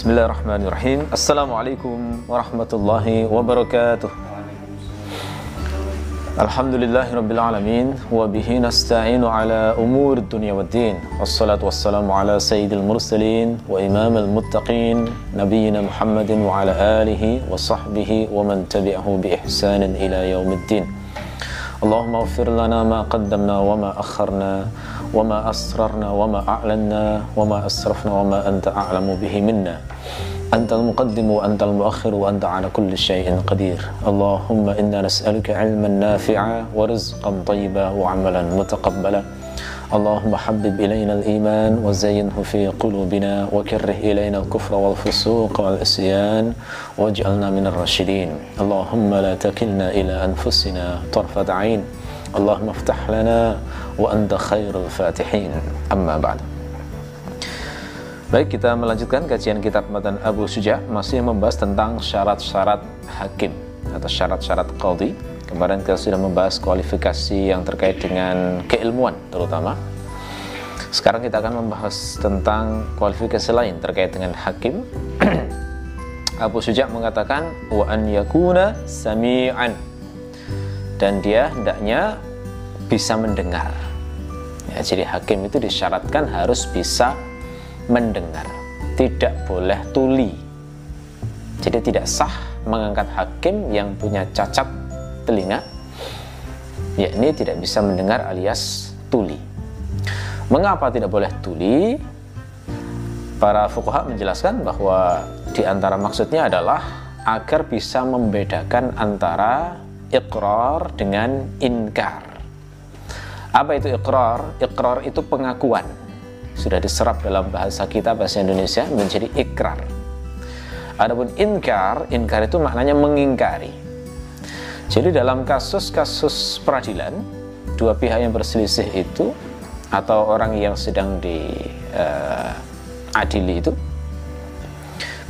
بسم الله الرحمن الرحيم السلام عليكم ورحمة الله وبركاته الحمد لله رب العالمين وبه نستعين على أمور الدنيا والدين والصلاة والسلام على سيد المرسلين وإمام المتقين نبينا محمد وعلى آله وصحبه ومن تبعه بإحسان إلى يوم الدين اللهم اغفر لنا ما قدمنا وما أخرنا وما أسررنا وما أعلنا وما أسرفنا وما أنت أعلم به منا. أنت المقدم وأنت المؤخر وأنت على كل شيء قدير. اللهم إنا نسألك علما نافعا ورزقا طيبا وعملا متقبلا. اللهم حبب إلينا الإيمان وزينه في قلوبنا وكره إلينا الكفر والفسوق والعصيان واجعلنا من الراشدين. اللهم لا تكلنا إلى أنفسنا طرفة عين. اللهم افتح لنا وأنت خير الفاتحين. أما بعد. Baik, kita melanjutkan kajian kitab Matan Abu Suja masih membahas tentang syarat-syarat hakim atau syarat-syarat qadhi. Kemarin kita sudah membahas kualifikasi yang terkait dengan keilmuan terutama. Sekarang kita akan membahas tentang kualifikasi lain terkait dengan hakim. Abu Suja mengatakan wa an yakuna sami'an dan dia hendaknya bisa mendengar. Ya, jadi hakim itu disyaratkan harus bisa mendengar, tidak boleh tuli. Jadi tidak sah mengangkat hakim yang punya cacat telinga, yakni tidak bisa mendengar alias tuli. Mengapa tidak boleh tuli? Para fuqaha menjelaskan bahwa di antara maksudnya adalah agar bisa membedakan antara ikrar dengan inkar. Apa itu ikrar? Ikrar itu pengakuan sudah diserap dalam bahasa kita bahasa Indonesia menjadi ikrar. Adapun inkar, inkar itu maknanya mengingkari. Jadi dalam kasus-kasus peradilan, dua pihak yang berselisih itu atau orang yang sedang diadili uh, itu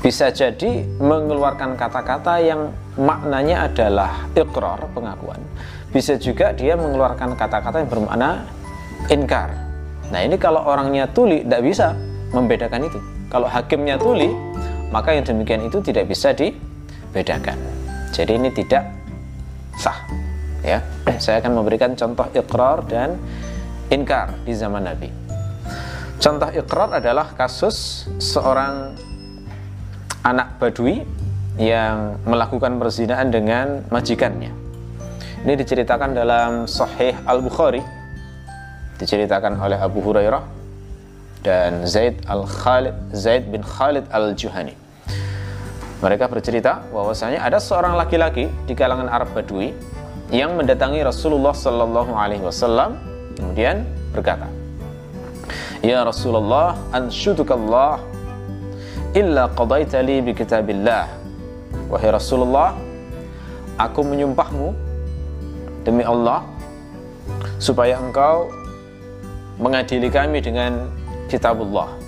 bisa jadi mengeluarkan kata-kata yang maknanya adalah ikrar, pengakuan. Bisa juga dia mengeluarkan kata-kata yang bermakna inkar, Nah ini kalau orangnya tuli tidak bisa membedakan itu. Kalau hakimnya tuli, maka yang demikian itu tidak bisa dibedakan. Jadi ini tidak sah. Ya, saya akan memberikan contoh ikrar dan inkar di zaman Nabi. Contoh ikrar adalah kasus seorang anak badui yang melakukan perzinahan dengan majikannya. Ini diceritakan dalam Sahih Al-Bukhari diceritakan oleh Abu Hurairah dan Zaid al Khalid Zaid bin Khalid al Juhani. Mereka bercerita bahwasanya ada seorang laki-laki di kalangan Arab Badui yang mendatangi Rasulullah Sallallahu Alaihi Wasallam kemudian berkata, Ya Rasulullah, anshudukallah illa qadaita li bi kitabillah. Wahai Rasulullah, aku menyumpahmu demi Allah supaya engkau mengadili kami dengan kitabullah.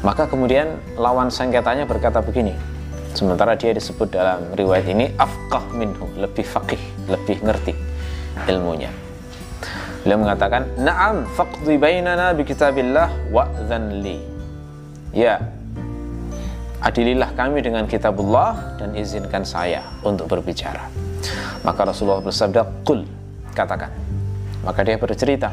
Maka kemudian lawan sengketanya berkata begini. Sementara dia disebut dalam riwayat ini afqah minhu, lebih faqih, lebih ngerti ilmunya. Beliau mengatakan, "Na'am faqdi bainana bi kitabillah wa'dhan li." Ya, adililah kami dengan kitabullah dan izinkan saya untuk berbicara. Maka Rasulullah bersabda, "Qul," katakan. Maka dia bercerita,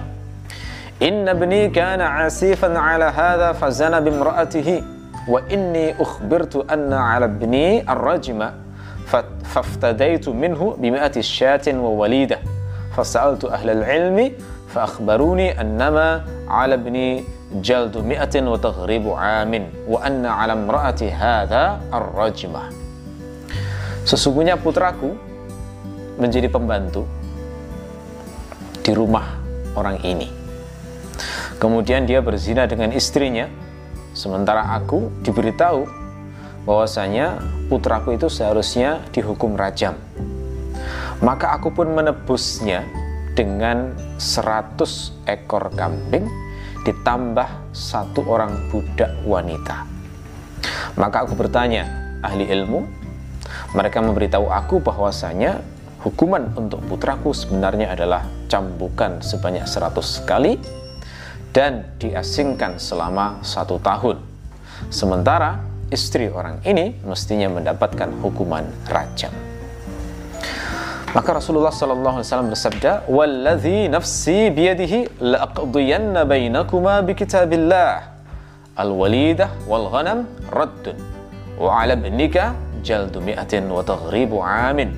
Inna bni kana asifan ala hadha fazana bimra'atihi wa inni ukhbirtu anna ala bni ar-rajma faftadaitu minhu bimi'ati syatin wa walidah fasa'altu ahla al-ilmi فأخبروني أنما على ابني جلد مئة وتغريب عام وأن على امرأة هذا الرجمة Sesungguhnya putraku menjadi pembantu di rumah orang ini Kemudian dia berzina dengan istrinya, sementara aku diberitahu bahwasanya putraku itu seharusnya dihukum rajam. Maka aku pun menebusnya dengan 100 ekor kambing ditambah satu orang budak wanita. Maka aku bertanya, ahli ilmu, mereka memberitahu aku bahwasanya hukuman untuk putraku sebenarnya adalah cambukan sebanyak 100 kali dan diasingkan selama satu tahun. sementara istri orang ini mestinya mendapatkan hukuman rajam maka Rasulullah sallallahu alaihi wasallam bersabda wallazi nafsi biyadihi laqdiyanna bainakuma bikitabillah al-walidah wal ghanam raddun. Wa 'ala ibnika jaldu mi'atin wa taghribu 'amin.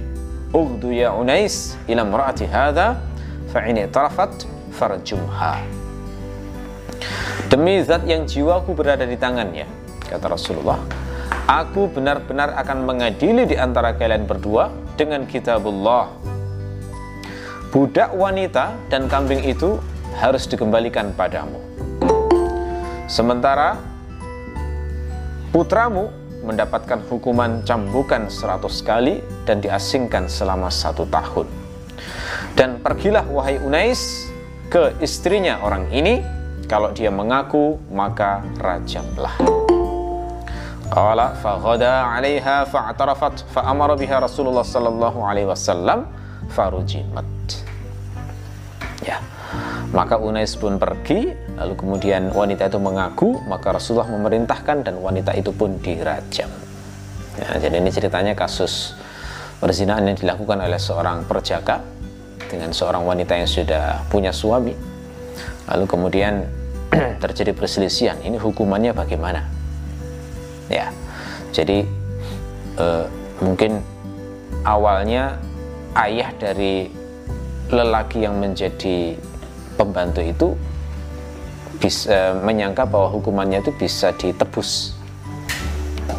Ughdu ya unais ila imra'ati hadha fa in i'tarafat farjumha Demi zat yang jiwaku berada di tangannya, kata Rasulullah, aku benar-benar akan mengadili di antara kalian berdua dengan kitabullah. Budak wanita dan kambing itu harus dikembalikan padamu. Sementara putramu mendapatkan hukuman cambukan seratus kali dan diasingkan selama satu tahun. Dan pergilah wahai Unais ke istrinya orang ini kalau dia mengaku, maka rajamlah. Qala faghada 'alaiha fa'tarafat fa'amara biha Rasulullah sallallahu alaihi wasallam farujimat. Ya. Maka Unais pun pergi, lalu kemudian wanita itu mengaku, maka Rasulullah memerintahkan dan wanita itu pun dirajam. Ya, jadi ini ceritanya kasus perzinahan yang dilakukan oleh seorang perjaka dengan seorang wanita yang sudah punya suami. Lalu kemudian terjadi perselisihan. Ini hukumannya bagaimana? Ya jadi eh, mungkin awalnya ayah dari lelaki yang menjadi pembantu itu bisa menyangka bahwa hukumannya itu bisa ditebus.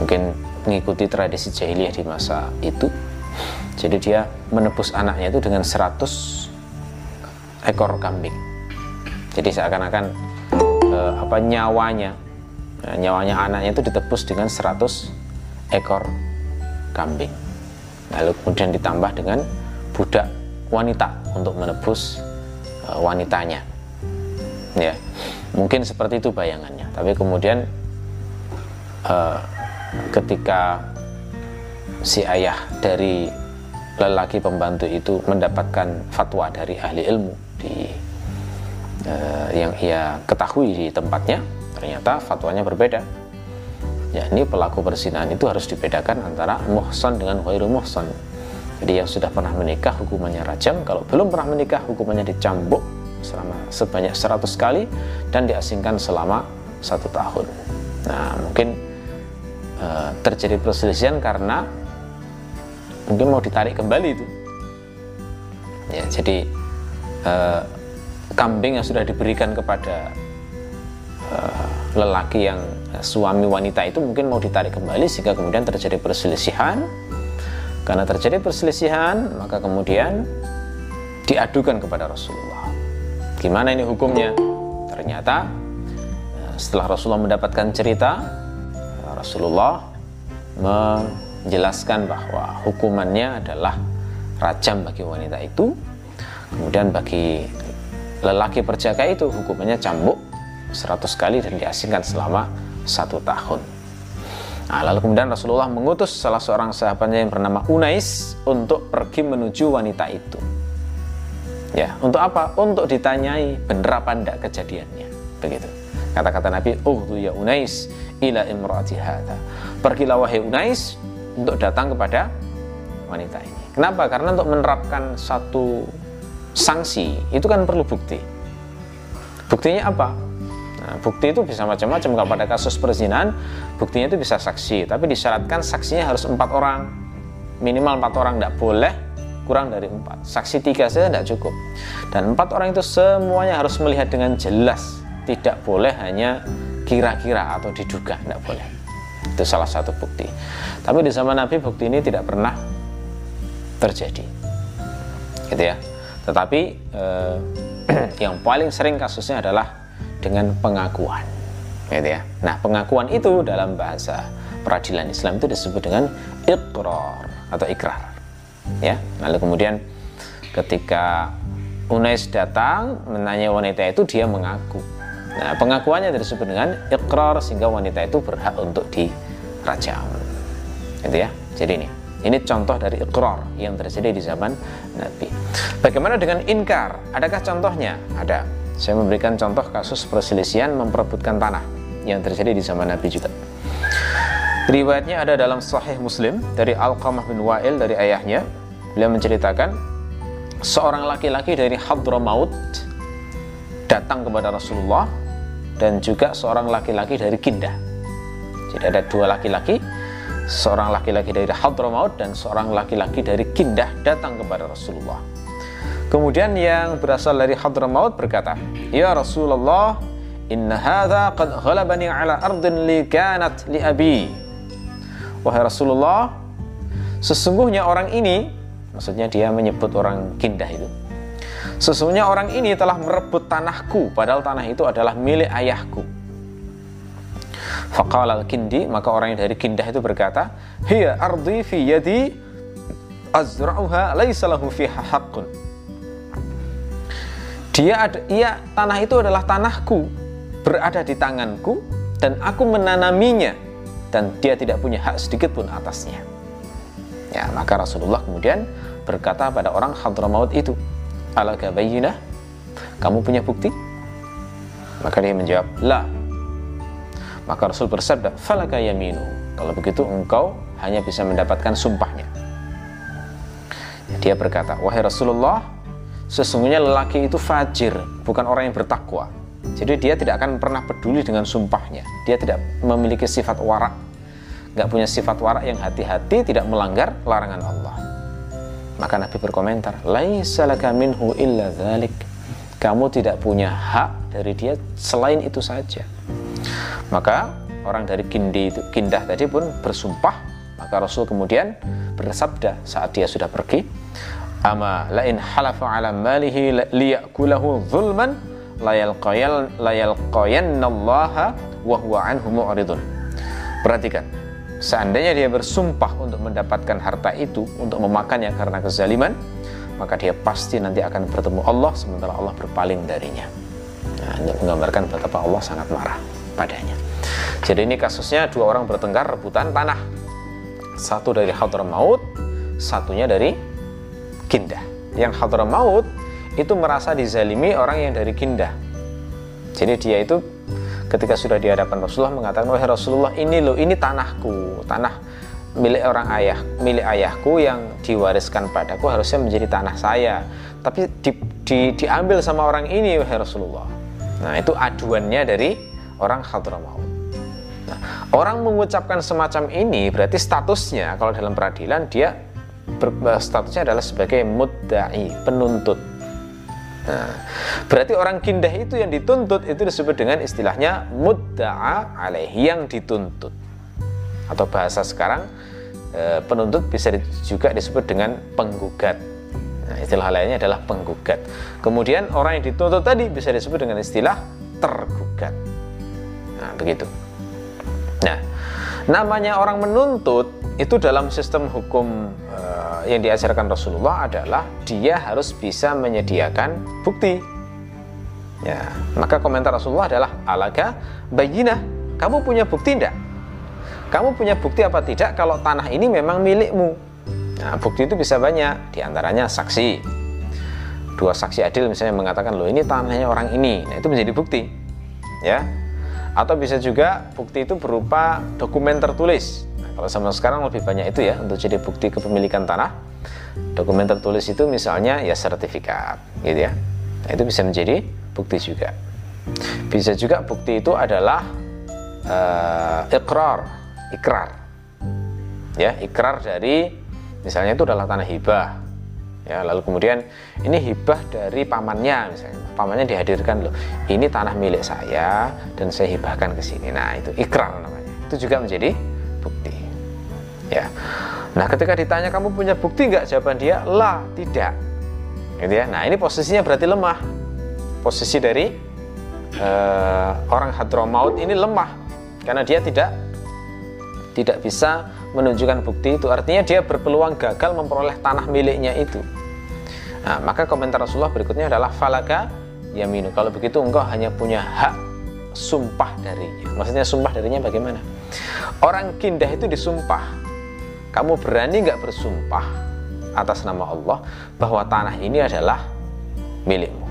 Mungkin mengikuti tradisi jahiliyah di masa itu. Jadi dia menebus anaknya itu dengan 100 ekor kambing. Jadi seakan-akan eh, apa nyawanya. Nah, nyawanya anaknya itu ditebus dengan 100 ekor kambing. Lalu kemudian ditambah dengan budak wanita untuk menebus eh, wanitanya. Ya mungkin seperti itu bayangannya. Tapi kemudian eh, ketika si ayah dari lelaki pembantu itu mendapatkan fatwa dari ahli ilmu di uh, yang ia ketahui di tempatnya ternyata fatwanya berbeda. Ya ini pelaku persinahan itu harus dibedakan antara muhsan dengan ghairu muhsan. Jadi yang sudah pernah menikah hukumannya rajam. Kalau belum pernah menikah hukumannya dicambuk selama sebanyak 100 kali dan diasingkan selama satu tahun. Nah mungkin uh, terjadi perselisihan karena mungkin mau ditarik kembali itu. Ya jadi uh, kambing yang sudah diberikan kepada uh, lelaki yang suami wanita itu mungkin mau ditarik kembali sehingga kemudian terjadi perselisihan. Karena terjadi perselisihan maka kemudian diadukan kepada Rasulullah. Gimana ini hukumnya? Ternyata uh, setelah Rasulullah mendapatkan cerita Rasulullah menjelaskan bahwa hukumannya adalah rajam bagi wanita itu. Kemudian bagi lelaki perjaka itu hukumannya cambuk 100 kali dan diasingkan selama satu tahun. Nah, lalu kemudian Rasulullah mengutus salah seorang sahabatnya yang bernama Unais untuk pergi menuju wanita itu. Ya, untuk apa? Untuk ditanyai benar apa enggak kejadiannya. Begitu. Kata-kata Nabi, "Oh ya Unais ila imraati hadha." Pergilah wahai Unais untuk datang kepada wanita ini. Kenapa? Karena untuk menerapkan satu sanksi itu kan perlu bukti. Buktinya apa? Nah, bukti itu bisa macam-macam. Kalau pada kasus perzinahan buktinya itu bisa saksi. Tapi disyaratkan saksinya harus empat orang. Minimal empat orang tidak boleh. Kurang dari empat. Saksi tiga saja tidak cukup. Dan empat orang itu semuanya harus melihat dengan jelas. Tidak boleh hanya kira-kira atau diduga tidak boleh. Itu salah satu bukti. Tapi di zaman Nabi bukti ini tidak pernah terjadi. Gitu ya tetapi eh, yang paling sering kasusnya adalah dengan pengakuan. Gitu ya. Nah, pengakuan itu dalam bahasa peradilan Islam itu disebut dengan iqrar atau ikrar. Ya. Lalu kemudian ketika Unais datang menanya wanita itu dia mengaku. Nah, pengakuannya disebut dengan ikrar sehingga wanita itu berhak untuk dirajam. Gitu ya. Jadi ini ini contoh dari ikrar yang terjadi di zaman Nabi. Bagaimana dengan inkar? Adakah contohnya? Ada. Saya memberikan contoh kasus perselisihan memperebutkan tanah yang terjadi di zaman Nabi juga. Riwayatnya ada dalam Sahih Muslim dari Al-Qamah bin Wa'il dari ayahnya. Beliau menceritakan seorang laki-laki dari Hadramaut datang kepada Rasulullah dan juga seorang laki-laki dari Kindah. Jadi ada dua laki-laki, seorang laki-laki dari Hadramaut dan seorang laki-laki dari Kindah datang kepada Rasulullah. Kemudian yang berasal dari Hadramaut berkata, "Ya Rasulullah, inna hadha qad ghalabani ala ardin li kanat li abi." Wahai Rasulullah, sesungguhnya orang ini, maksudnya dia menyebut orang Kindah itu. Sesungguhnya orang ini telah merebut tanahku, padahal tanah itu adalah milik ayahku. Faqala al-Kindi, maka orang yang dari Kindah itu berkata, "Hiya ardi fi yadi azra'uha laisa lahu fiha haqqun." Dia ada, iya tanah itu adalah tanahku, berada di tanganku dan aku menanaminya dan dia tidak punya hak sedikit pun atasnya. Ya, maka Rasulullah kemudian berkata pada orang Hadramaut itu, "Alaka bayyinah? Kamu punya bukti?" Maka dia menjawab, "La." Maka Rasul bersabda, "Falaka yaminu." Kalau begitu engkau hanya bisa mendapatkan sumpahnya. Ya, dia berkata, "Wahai Rasulullah, sesungguhnya lelaki itu fajir, bukan orang yang bertakwa." Jadi dia tidak akan pernah peduli dengan sumpahnya. Dia tidak memiliki sifat warak. Gak punya sifat warak yang hati-hati tidak melanggar larangan Allah. Maka Nabi berkomentar, minhu illa. Kamu tidak punya hak dari dia selain itu saja. Maka orang dari Kindi itu, Kindah tadi pun bersumpah. Maka Rasul kemudian bersabda saat dia sudah pergi, Ama lain halafa ala malihi liyakulahu zulman layal qayal layal qayannallaha wa huwa anhu mu'ridun. Perhatikan, seandainya dia bersumpah untuk mendapatkan harta itu untuk memakannya karena kezaliman, maka dia pasti nanti akan bertemu Allah sementara Allah berpaling darinya. Nah, ini menggambarkan betapa Allah sangat marah padanya. Jadi ini kasusnya dua orang bertengkar rebutan tanah. Satu dari Hadramaut, satunya dari Kindah. Yang Hadramaut itu merasa dizalimi orang yang dari Kindah. Jadi dia itu ketika sudah di hadapan Rasulullah mengatakan, wahai Rasulullah ini loh ini tanahku, tanah milik orang ayah, milik ayahku yang diwariskan padaku harusnya menjadi tanah saya. Tapi di, di, diambil sama orang ini, wahai Rasulullah. Nah itu aduannya dari orang Hadramaut. Nah, orang mengucapkan semacam ini berarti statusnya kalau dalam peradilan dia ber, statusnya adalah sebagai muddai, penuntut Nah, berarti orang kindah itu yang dituntut itu disebut dengan istilahnya mudda'a alaihi yang dituntut. Atau bahasa sekarang e, penuntut bisa juga disebut dengan penggugat. Nah, istilah lainnya adalah penggugat. Kemudian orang yang dituntut tadi bisa disebut dengan istilah tergugat. Nah, begitu. Nah, namanya orang menuntut itu dalam sistem hukum uh, yang diajarkan Rasulullah adalah dia harus bisa menyediakan bukti. Ya, maka komentar Rasulullah adalah alaga bayinah. Kamu punya bukti tidak? Kamu punya bukti apa tidak kalau tanah ini memang milikmu? Nah, bukti itu bisa banyak, di antaranya saksi. Dua saksi adil misalnya mengatakan, loh ini tanahnya orang ini. Nah, itu menjadi bukti. Ya, atau bisa juga bukti itu berupa dokumen tertulis kalau zaman sekarang lebih banyak itu ya untuk jadi bukti kepemilikan tanah. Dokumen tertulis itu misalnya ya sertifikat, gitu ya. Nah, itu bisa menjadi bukti juga. Bisa juga bukti itu adalah uh, ikrar, ikrar. Ya, ikrar dari misalnya itu adalah tanah hibah. Ya, lalu kemudian ini hibah dari pamannya misalnya. Pamannya dihadirkan loh. Ini tanah milik saya dan saya hibahkan ke sini. Nah, itu ikrar namanya. Itu juga menjadi bukti ya nah ketika ditanya kamu punya bukti nggak jawaban dia lah tidak gitu ya nah ini posisinya berarti lemah posisi dari uh, orang hadromaut ini lemah karena dia tidak tidak bisa menunjukkan bukti itu artinya dia berpeluang gagal memperoleh tanah miliknya itu nah maka komentar Rasulullah berikutnya adalah falaka yaminu kalau begitu engkau hanya punya hak sumpah darinya maksudnya sumpah darinya bagaimana orang kindah itu disumpah kamu berani nggak bersumpah atas nama Allah bahwa tanah ini adalah milikmu?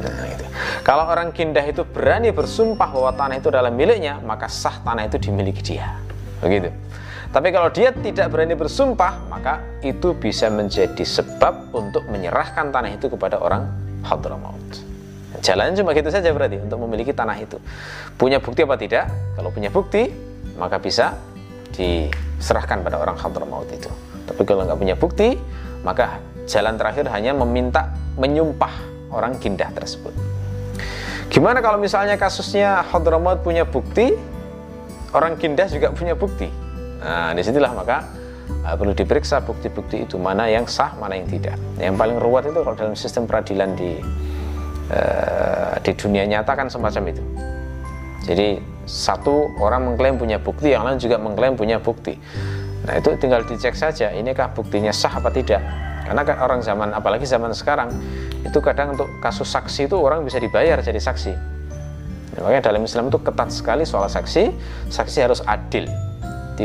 Nah, gitu. Kalau orang kindah itu berani bersumpah bahwa tanah itu adalah miliknya, maka sah tanah itu dimiliki dia. Begitu. Tapi kalau dia tidak berani bersumpah, maka itu bisa menjadi sebab untuk menyerahkan tanah itu kepada orang Hadramaut. Jalan cuma gitu saja berarti untuk memiliki tanah itu. Punya bukti apa tidak? Kalau punya bukti, maka bisa diserahkan pada orang Hadramaut itu. Tapi kalau nggak punya bukti, maka jalan terakhir hanya meminta menyumpah orang kindah tersebut. Gimana kalau misalnya kasusnya Hadramaut punya bukti, orang kindah juga punya bukti? Nah, di situlah maka uh, perlu diperiksa bukti-bukti itu mana yang sah, mana yang tidak. Yang paling ruwet itu kalau dalam sistem peradilan di uh, di dunia nyata kan semacam itu. Jadi satu orang mengklaim punya bukti, yang lain juga mengklaim punya bukti. Nah itu tinggal dicek saja, inikah buktinya sah apa tidak. Karena kan orang zaman, apalagi zaman sekarang, itu kadang untuk kasus saksi itu orang bisa dibayar jadi saksi. Makanya dalam Islam itu ketat sekali soal saksi, saksi harus adil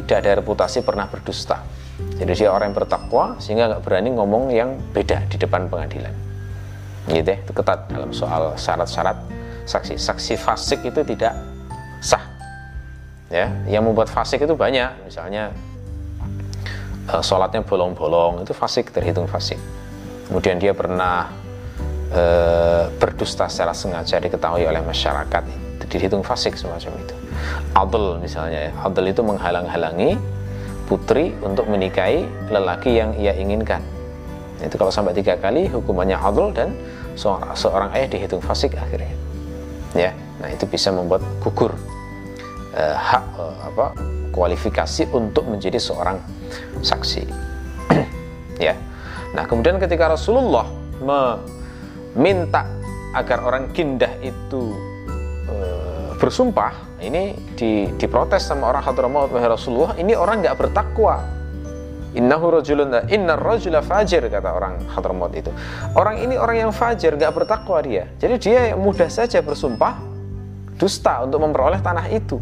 tidak ada reputasi pernah berdusta. Jadi dia orang yang bertakwa sehingga nggak berani ngomong yang beda di depan pengadilan. Gitu ya, itu ketat dalam soal syarat-syarat saksi. Saksi fasik itu tidak sah. Ya, yang membuat fasik itu banyak, misalnya uh, sholatnya bolong-bolong itu fasik terhitung fasik. Kemudian dia pernah uh, berdusta secara sengaja diketahui oleh masyarakat itu dihitung fasik semacam itu. Adl misalnya ya. Adl itu menghalang-halangi putri untuk menikahi lelaki yang ia inginkan. Itu kalau sampai tiga kali hukumannya adl dan seorang, seorang ayah dihitung fasik akhirnya. Ya. Nah itu bisa membuat gugur eh, hak eh, apa kualifikasi untuk menjadi seorang saksi. Ya. Nah kemudian ketika Rasulullah meminta agar orang kindah itu bersumpah ini di, diprotes sama orang Hadramaut wahai Rasulullah ini orang nggak bertakwa innahu rajulun inna rajula fajir kata orang Hadramaut itu orang ini orang yang fajir nggak bertakwa dia jadi dia mudah saja bersumpah dusta untuk memperoleh tanah itu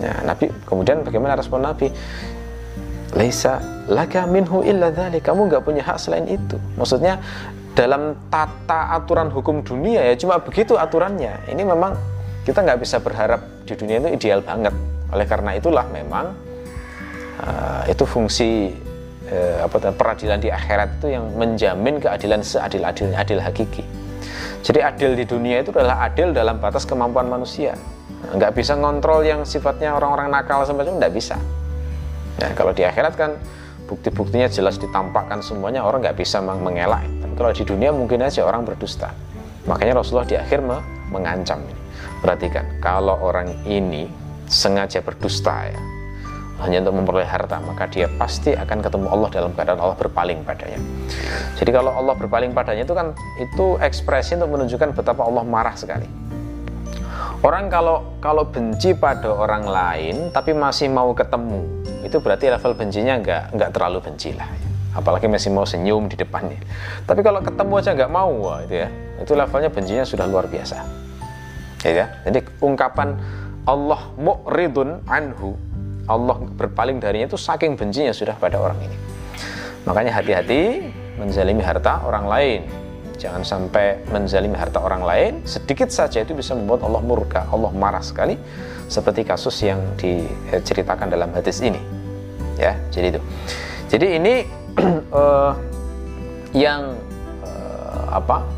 ya Nabi kemudian bagaimana respon Nabi Laisa laka minhu illa. Kamu nggak punya hak selain itu. Maksudnya dalam tata aturan hukum dunia ya cuma begitu aturannya. Ini memang kita nggak bisa berharap di dunia itu ideal banget. Oleh karena itulah memang uh, itu fungsi uh, apa peradilan di akhirat itu yang menjamin keadilan seadil-adilnya adil hakiki. Jadi adil di dunia itu adalah adil dalam batas kemampuan manusia. Nggak bisa ngontrol yang sifatnya orang-orang nakal semacam nggak bisa. Nah kalau di akhirat kan bukti-buktinya jelas ditampakkan semuanya orang nggak bisa mengelak. Tapi kalau di dunia mungkin aja orang berdusta. Makanya Rasulullah di akhir mengancam ini Perhatikan, kalau orang ini sengaja berdusta ya, hanya untuk memperoleh harta, maka dia pasti akan ketemu Allah dalam keadaan Allah berpaling padanya. Jadi kalau Allah berpaling padanya itu kan itu ekspresi untuk menunjukkan betapa Allah marah sekali. Orang kalau kalau benci pada orang lain tapi masih mau ketemu, itu berarti level bencinya nggak nggak terlalu benci lah. Ya. Apalagi masih mau senyum di depannya. Tapi kalau ketemu aja nggak mau, itu ya, itu levelnya bencinya sudah luar biasa ya, ya. jadi ungkapan Allah mu'ridun anhu Allah berpaling darinya itu saking bencinya sudah pada orang ini. Makanya hati-hati menzalimi harta orang lain. Jangan sampai menzalimi harta orang lain sedikit saja itu bisa membuat Allah murka Allah marah sekali seperti kasus yang diceritakan dalam hadis ini. Ya jadi itu. Jadi ini uh, yang uh, apa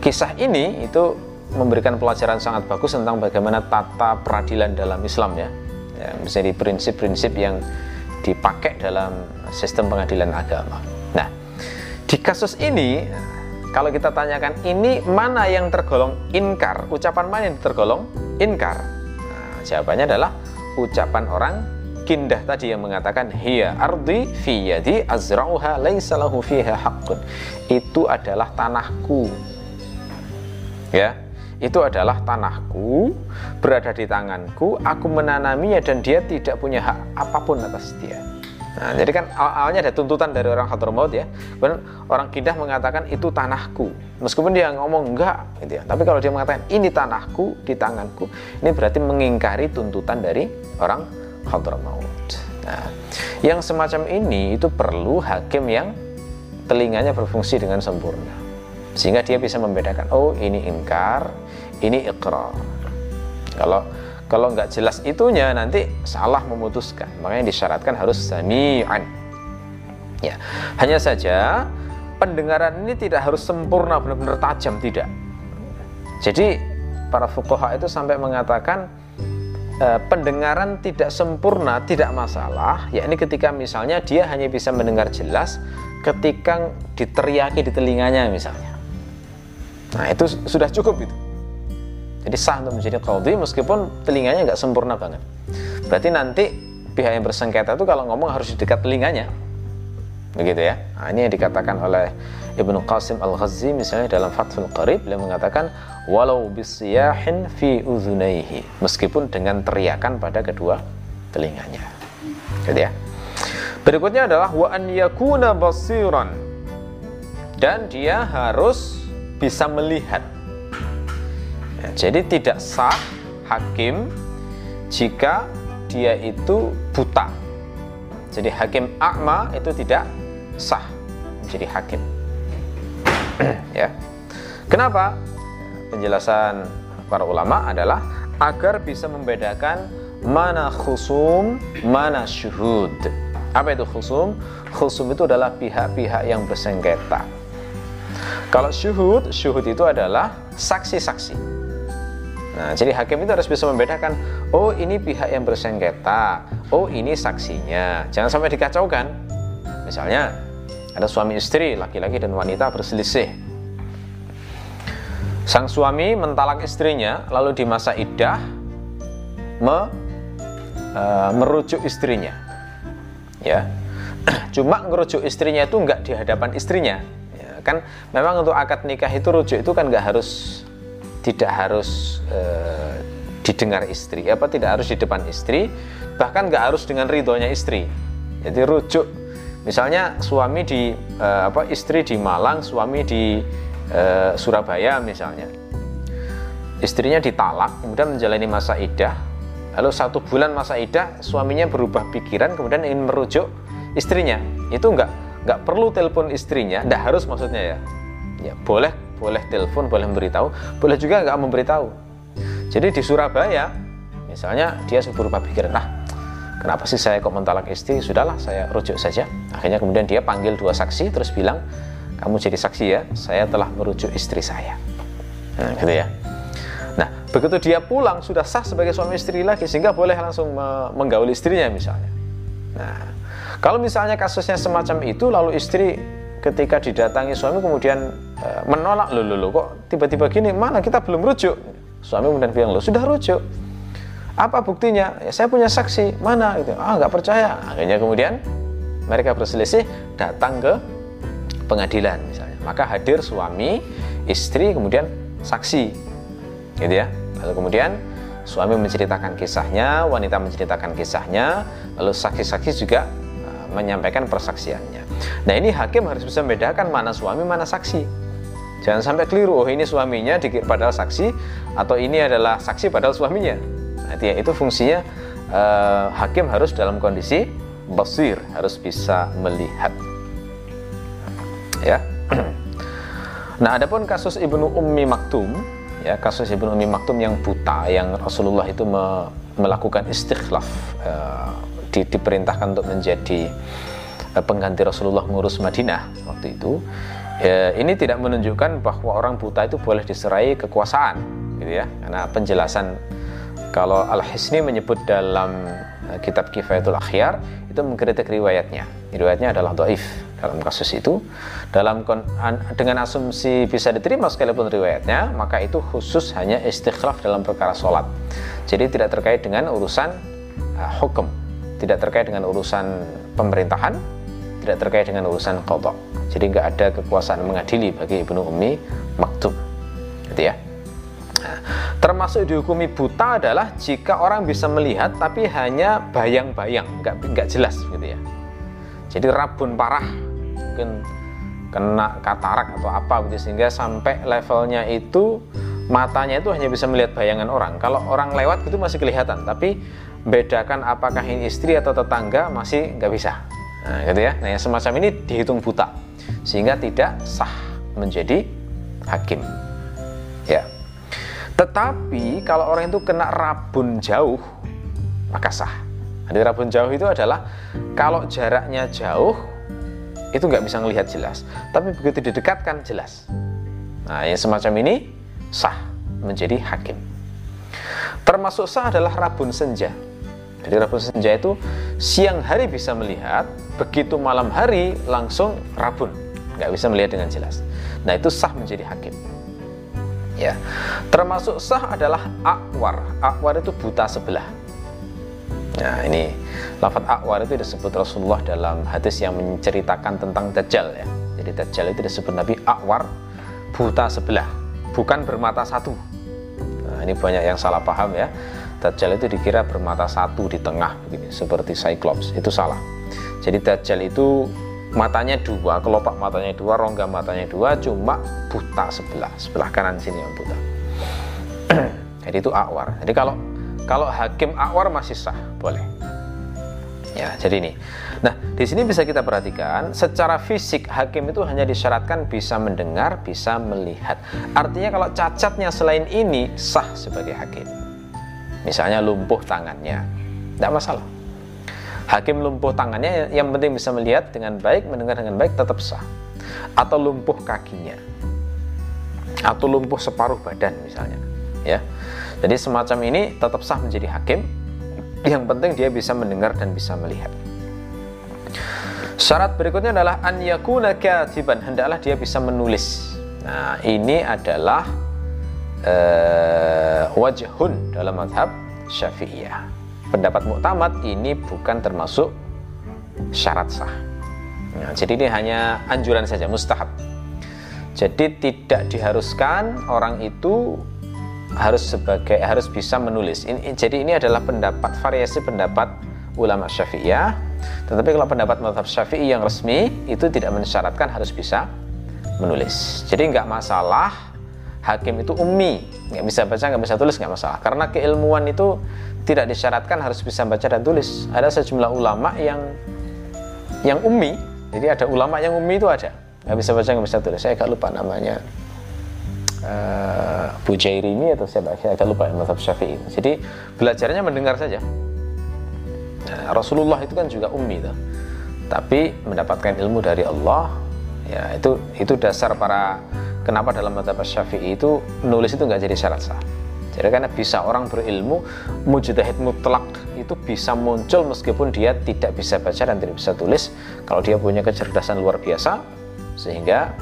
kisah ini itu memberikan pelajaran sangat bagus tentang bagaimana tata peradilan dalam Islam ya, ya menjadi prinsip-prinsip yang dipakai dalam sistem pengadilan agama. Nah, di kasus ini kalau kita tanyakan ini mana yang tergolong inkar, ucapan mana yang tergolong inkar? Nah, jawabannya adalah ucapan orang kindah tadi yang mengatakan hiya ardi fi yadi azra'uha laisa lahu fiha haqqun. Itu adalah tanahku. Ya, itu adalah tanahku berada di tanganku aku menanaminya dan dia tidak punya hak apa pun atas dia Nah, jadi kan awalnya ada tuntutan dari orang Hadramaut ya. Kemudian orang Kidah mengatakan itu tanahku. Meskipun dia ngomong enggak gitu ya. Tapi kalau dia mengatakan ini tanahku di tanganku, ini berarti mengingkari tuntutan dari orang Hadramaut. Nah, yang semacam ini itu perlu hakim yang telinganya berfungsi dengan sempurna sehingga dia bisa membedakan oh ini ingkar ini ikrar kalau kalau nggak jelas itunya nanti salah memutuskan. Makanya disyaratkan harus sami'an. Ya hanya saja pendengaran ini tidak harus sempurna benar-benar tajam tidak. Jadi para fukoha itu sampai mengatakan eh, pendengaran tidak sempurna tidak masalah yakni ketika misalnya dia hanya bisa mendengar jelas ketika diteriaki di telinganya misalnya Nah itu sudah cukup itu. Jadi sah untuk menjadi qadhi meskipun telinganya nggak sempurna banget. Berarti nanti pihak yang bersengketa itu kalau ngomong harus dekat telinganya. Begitu ya. Nah, ini yang dikatakan oleh Ibnu Qasim Al-Ghazi misalnya dalam Fathul Qarib beliau mengatakan walau bisyahin fi uzunaihi meskipun dengan teriakan pada kedua telinganya. Gitu ya. Berikutnya adalah wa an yakuna basiran dan dia harus bisa melihat. Ya, jadi tidak sah hakim jika dia itu buta. Jadi hakim akma itu tidak sah menjadi hakim. ya. Kenapa? Penjelasan para ulama adalah agar bisa membedakan mana khusum, mana syuhud. Apa itu khusum? Khusum itu adalah pihak-pihak yang bersengketa. Kalau syuhud, syuhud itu adalah saksi-saksi. Nah, jadi hakim itu harus bisa membedakan, oh ini pihak yang bersengketa, oh ini saksinya. Jangan sampai dikacaukan. Misalnya, ada suami istri, laki-laki dan wanita berselisih. Sang suami mentalak istrinya, lalu di masa idah me, e, merujuk istrinya. Ya, cuma merujuk istrinya itu enggak di hadapan istrinya, kan memang untuk akad nikah itu rujuk itu kan nggak harus tidak harus e, didengar istri apa tidak harus di depan istri bahkan nggak harus dengan ridhonya istri. Jadi rujuk misalnya suami di e, apa istri di Malang suami di e, Surabaya misalnya. Istrinya ditalak kemudian menjalani masa idah. Lalu satu bulan masa idah suaminya berubah pikiran kemudian ingin merujuk istrinya. Itu enggak nggak perlu telepon istrinya, nggak harus maksudnya ya. Ya boleh, boleh telepon, boleh memberitahu, boleh juga nggak memberitahu. Jadi di Surabaya, misalnya dia berubah pikiran, nah kenapa sih saya kok mentalak istri? Sudahlah, saya rujuk saja. Akhirnya kemudian dia panggil dua saksi, terus bilang, kamu jadi saksi ya, saya telah merujuk istri saya. Nah, gitu ya. Nah, begitu dia pulang sudah sah sebagai suami istri lagi sehingga boleh langsung menggauli istrinya misalnya. Nah, kalau misalnya kasusnya semacam itu, lalu istri ketika didatangi suami kemudian e, menolak, loh, loh, kok tiba-tiba gini, mana kita belum rujuk? Suami kemudian bilang, lo sudah rujuk. Apa buktinya? Ya, saya punya saksi. Mana? Gitu. Ah, nggak percaya. Akhirnya kemudian mereka berselisih datang ke pengadilan misalnya. Maka hadir suami, istri, kemudian saksi. Gitu ya. Lalu kemudian suami menceritakan kisahnya, wanita menceritakan kisahnya, lalu saksi-saksi juga menyampaikan persaksiannya. Nah ini hakim harus bisa membedakan mana suami mana saksi. Jangan sampai keliru, oh ini suaminya padahal saksi atau ini adalah saksi padahal suaminya. Nah, itu fungsinya eh, hakim harus dalam kondisi basir, harus bisa melihat. Ya. Nah, adapun kasus Ibnu Ummi Maktum, ya kasus Ibnu Ummi Maktum yang buta yang Rasulullah itu me melakukan istikhlaf eh, di, diperintahkan untuk menjadi uh, pengganti Rasulullah mengurus Madinah waktu itu. Ya, ini tidak menunjukkan bahwa orang buta itu boleh diserai kekuasaan gitu ya. Karena penjelasan kalau Al-Hisni menyebut dalam uh, kitab Kifayatul Akhyar itu mengkritik riwayatnya. Riwayatnya adalah doif dalam kasus itu. Dalam dengan asumsi bisa diterima sekalipun riwayatnya maka itu khusus hanya istikhlaf dalam perkara sholat. Jadi tidak terkait dengan urusan uh, hukum tidak terkait dengan urusan pemerintahan, tidak terkait dengan urusan kodok. Jadi nggak ada kekuasaan mengadili bagi Ibnu Umi Maktub. Gitu ya. Termasuk dihukumi buta adalah jika orang bisa melihat tapi hanya bayang-bayang, nggak nggak jelas gitu ya. Jadi rabun parah, mungkin kena katarak atau apa gitu sehingga sampai levelnya itu matanya itu hanya bisa melihat bayangan orang. Kalau orang lewat itu masih kelihatan, tapi bedakan apakah ini istri atau tetangga masih nggak bisa. Nah gitu ya. Nah yang semacam ini dihitung buta sehingga tidak sah menjadi hakim. Ya. Tetapi kalau orang itu kena rabun jauh maka sah. Jadi rabun jauh itu adalah kalau jaraknya jauh itu nggak bisa melihat jelas. Tapi begitu didekatkan jelas. Nah yang semacam ini sah menjadi hakim. Termasuk sah adalah rabun senja jadi rabun senja itu siang hari bisa melihat begitu malam hari langsung rabun. Nggak bisa melihat dengan jelas. Nah itu sah menjadi hakim. Ya. Termasuk sah adalah akwar. Akwar itu buta sebelah. Nah ini lafat akwar itu disebut Rasulullah dalam hadis yang menceritakan tentang Dajjal ya. Jadi Dajjal itu disebut Nabi akwar buta sebelah, bukan bermata satu. Nah, ini banyak yang salah paham ya. Dajjal itu dikira bermata satu di tengah begini, seperti Cyclops. Itu salah. Jadi Dajjal itu matanya dua, kelopak matanya dua, rongga matanya dua, cuma buta sebelah, sebelah kanan sini yang buta. Jadi itu akwar. Jadi kalau kalau hakim akwar masih sah, boleh. Ya, jadi ini. Nah, di sini bisa kita perhatikan, secara fisik hakim itu hanya disyaratkan bisa mendengar, bisa melihat. Artinya kalau cacatnya selain ini sah sebagai hakim. Misalnya lumpuh tangannya, tidak masalah. Hakim lumpuh tangannya yang penting bisa melihat dengan baik, mendengar dengan baik tetap sah. Atau lumpuh kakinya. Atau lumpuh separuh badan misalnya, ya. Jadi semacam ini tetap sah menjadi hakim. Yang penting dia bisa mendengar dan bisa melihat. Syarat berikutnya adalah an yakuna katiban, hendaklah dia bisa menulis. Nah, ini adalah uh, wajhun dalam madhab Syafi'iyah. Pendapat muktamad ini bukan termasuk syarat sah. Nah, jadi ini hanya anjuran saja, mustahab. Jadi tidak diharuskan orang itu harus sebagai harus bisa menulis. Ini, jadi ini adalah pendapat variasi pendapat ulama Syafi'iyah. Tetapi kalau pendapat mazhab Syafi'i yang resmi itu tidak mensyaratkan harus bisa menulis. Jadi nggak masalah hakim itu ummi, nggak bisa baca, nggak bisa tulis nggak masalah. Karena keilmuan itu tidak disyaratkan harus bisa baca dan tulis. Ada sejumlah ulama yang yang ummi. Jadi ada ulama yang ummi itu ada, nggak bisa baca, nggak bisa tulis. Saya agak lupa namanya uh, Bujairimi atau siapa saya agak lupa ya mazhab Syafi'i. Jadi belajarnya mendengar saja. Nah, Rasulullah itu kan juga ummi itu. Tapi mendapatkan ilmu dari Allah ya itu itu dasar para kenapa dalam mazhab Syafi'i itu nulis itu nggak jadi syarat sah. Jadi karena bisa orang berilmu mujtahid mutlak itu bisa muncul meskipun dia tidak bisa baca dan tidak bisa tulis kalau dia punya kecerdasan luar biasa sehingga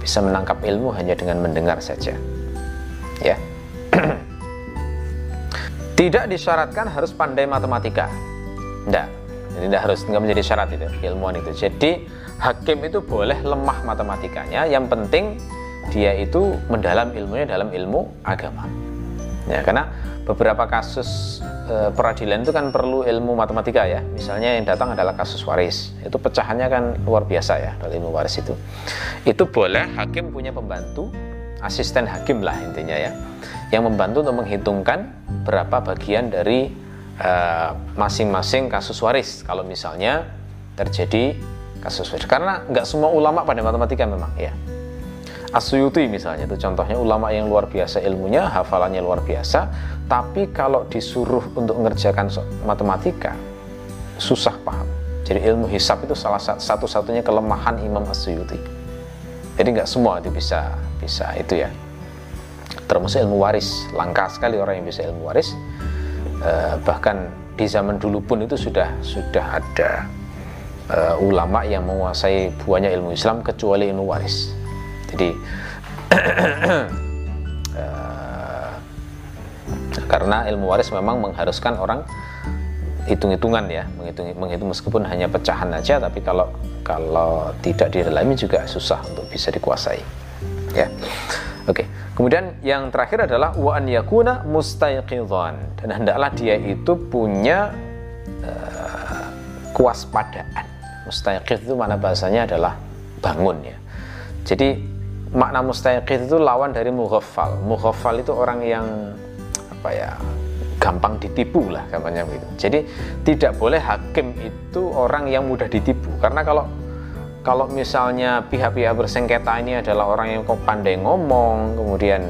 bisa menangkap ilmu hanya dengan mendengar saja. Ya. tidak disyaratkan harus pandai matematika. Tidak. Jadi tidak harus tidak menjadi syarat itu ilmuwan itu. Jadi hakim itu boleh lemah matematikanya, yang penting dia itu mendalam ilmunya dalam ilmu agama. Ya, karena beberapa kasus e, peradilan itu kan perlu ilmu matematika ya. Misalnya yang datang adalah kasus waris. Itu pecahannya kan luar biasa ya dalam ilmu waris itu. Itu boleh hakim punya pembantu, asisten hakim lah intinya ya. Yang membantu untuk menghitungkan berapa bagian dari eh, masing-masing e, kasus waris. Kalau misalnya terjadi kasus waris. Karena nggak semua ulama pada matematika memang ya. Asyuti misalnya itu contohnya ulama yang luar biasa ilmunya, hafalannya luar biasa, tapi kalau disuruh untuk mengerjakan matematika susah paham. Jadi ilmu hisab itu salah satu-satunya kelemahan Imam Asyuti. Jadi nggak semua itu bisa bisa itu ya. Termasuk ilmu waris, langka sekali orang yang bisa ilmu waris. Eh, bahkan di zaman dulu pun itu sudah sudah ada uh, ulama yang menguasai buahnya ilmu Islam kecuali ilmu waris jadi uh, karena ilmu waris memang mengharuskan orang hitung-hitungan ya menghitung menghitung meskipun hanya pecahan aja tapi kalau kalau tidak didalami juga susah untuk bisa dikuasai ya. Oke kemudian yang terakhir adalah wa an yakuna mustayqidhan. Dan hendaklah dia itu punya uh, kewaspadaan mustayqidh itu mana bahasanya adalah bangun ya. Jadi makna mustaqid itu lawan dari mughaffal. Mughaffal itu orang yang apa ya gampang ditipu lah gampangnya begitu. Jadi tidak boleh hakim itu orang yang mudah ditipu karena kalau kalau misalnya pihak-pihak bersengketa ini adalah orang yang kok pandai ngomong, kemudian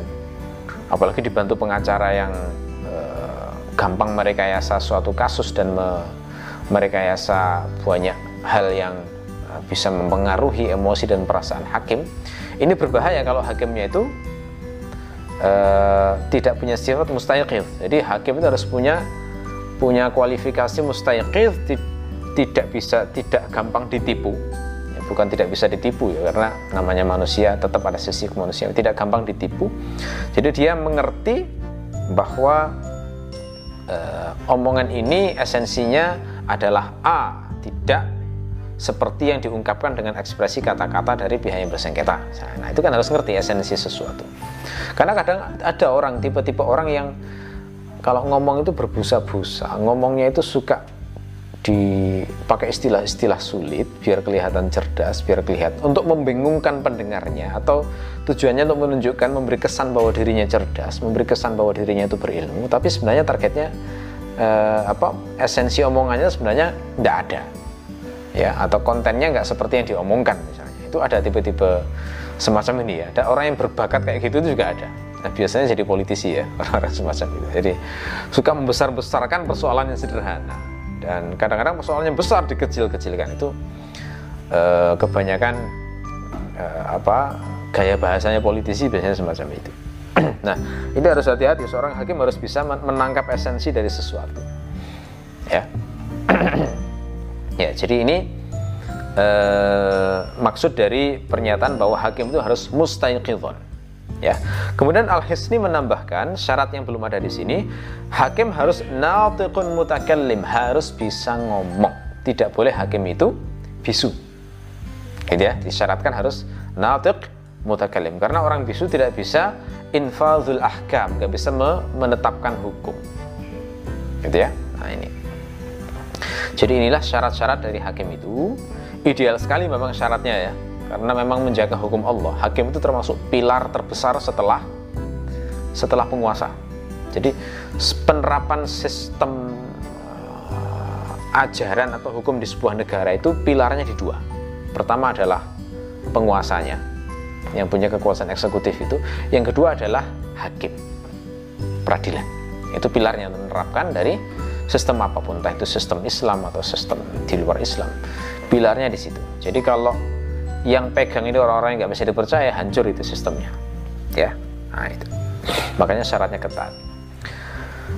apalagi dibantu pengacara yang eh, gampang merekayasa suatu kasus dan me, merekayasa banyak hal yang eh, bisa mempengaruhi emosi dan perasaan hakim. Ini berbahaya kalau hakimnya itu eh, tidak punya sifat mustayqidh. Jadi hakim itu harus punya punya kualifikasi mustayqidh, tidak bisa tidak gampang ditipu. Bukan tidak bisa ditipu ya karena namanya manusia tetap ada sisi kemanusiaan. Tidak gampang ditipu. Jadi dia mengerti bahwa eh, omongan ini esensinya adalah A tidak seperti yang diungkapkan dengan ekspresi kata-kata dari pihak yang bersengketa. Nah, itu kan harus ngerti esensi sesuatu. Karena kadang ada orang tipe-tipe orang yang kalau ngomong itu berbusa-busa, ngomongnya itu suka dipakai istilah-istilah sulit biar kelihatan cerdas, biar kelihatan untuk membingungkan pendengarnya atau tujuannya untuk menunjukkan memberi kesan bahwa dirinya cerdas, memberi kesan bahwa dirinya itu berilmu, tapi sebenarnya targetnya eh, apa esensi omongannya sebenarnya tidak ada, ya atau kontennya nggak seperti yang diomongkan misalnya. Itu ada tipe-tipe semacam ini ya. Ada orang yang berbakat kayak gitu itu juga ada. Nah, biasanya jadi politisi ya orang-orang semacam itu. Jadi suka membesar-besarkan persoalan yang sederhana dan kadang-kadang persoalannya besar dikecil-kecilkan itu eh, kebanyakan eh, apa gaya bahasanya politisi biasanya semacam itu nah ini harus hati-hati seorang hakim harus bisa menangkap esensi dari sesuatu ya ya jadi ini eh, maksud dari pernyataan bahwa hakim itu harus mustaiqidhon ya. Kemudian Al-Hisni menambahkan syarat yang belum ada di sini, hakim harus natiqun mutakallim, harus bisa ngomong. Tidak boleh hakim itu bisu. Gitu ya, disyaratkan harus natiq mutakallim karena orang bisu tidak bisa infadzul ahkam, nggak bisa menetapkan hukum. Gitu ya. Nah, ini. Jadi inilah syarat-syarat dari hakim itu. Ideal sekali memang syaratnya ya. Karena memang menjaga hukum Allah hakim itu termasuk pilar terbesar setelah setelah penguasa. Jadi penerapan sistem uh, ajaran atau hukum di sebuah negara itu pilarnya di dua. Pertama adalah penguasanya yang punya kekuasaan eksekutif itu. Yang kedua adalah hakim peradilan. Itu pilarnya menerapkan dari sistem apa pun entah itu sistem Islam atau sistem di luar Islam pilarnya di situ. Jadi kalau yang pegang ini orang-orang yang nggak bisa dipercaya hancur itu sistemnya. Ya nah itu. Makanya syaratnya ketat.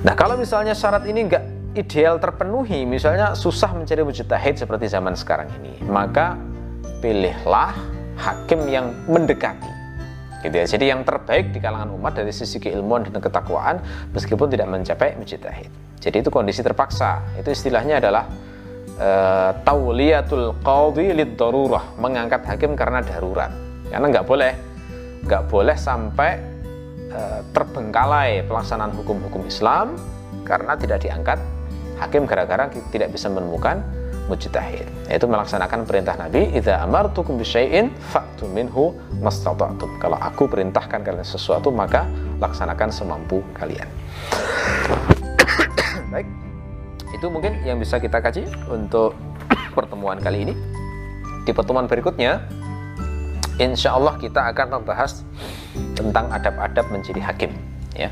Nah kalau misalnya syarat ini nggak ideal terpenuhi misalnya susah mencari mujtahid seperti zaman sekarang ini maka pilihlah hakim yang mendekati gitu ya. Jadi yang terbaik di kalangan umat dari sisi keilmuan dan ketakwaan meskipun tidak mencapai mujtahid jadi itu kondisi terpaksa. Itu istilahnya adalah uh, tauliyatul qadhi lid mengangkat hakim karena darurat. Karena nggak boleh nggak boleh sampai uh, terbengkalai pelaksanaan hukum-hukum Islam karena tidak diangkat hakim gara-gara tidak bisa menemukan mujtahid yaitu melaksanakan perintah Nabi idza amartukum bisyai'in fa'tu minhu mastata'tum. Kalau aku perintahkan kalian sesuatu maka laksanakan semampu kalian. Baik. Itu mungkin yang bisa kita kaji untuk pertemuan kali ini. Di pertemuan berikutnya insya Allah kita akan membahas tentang adab-adab menjadi hakim ya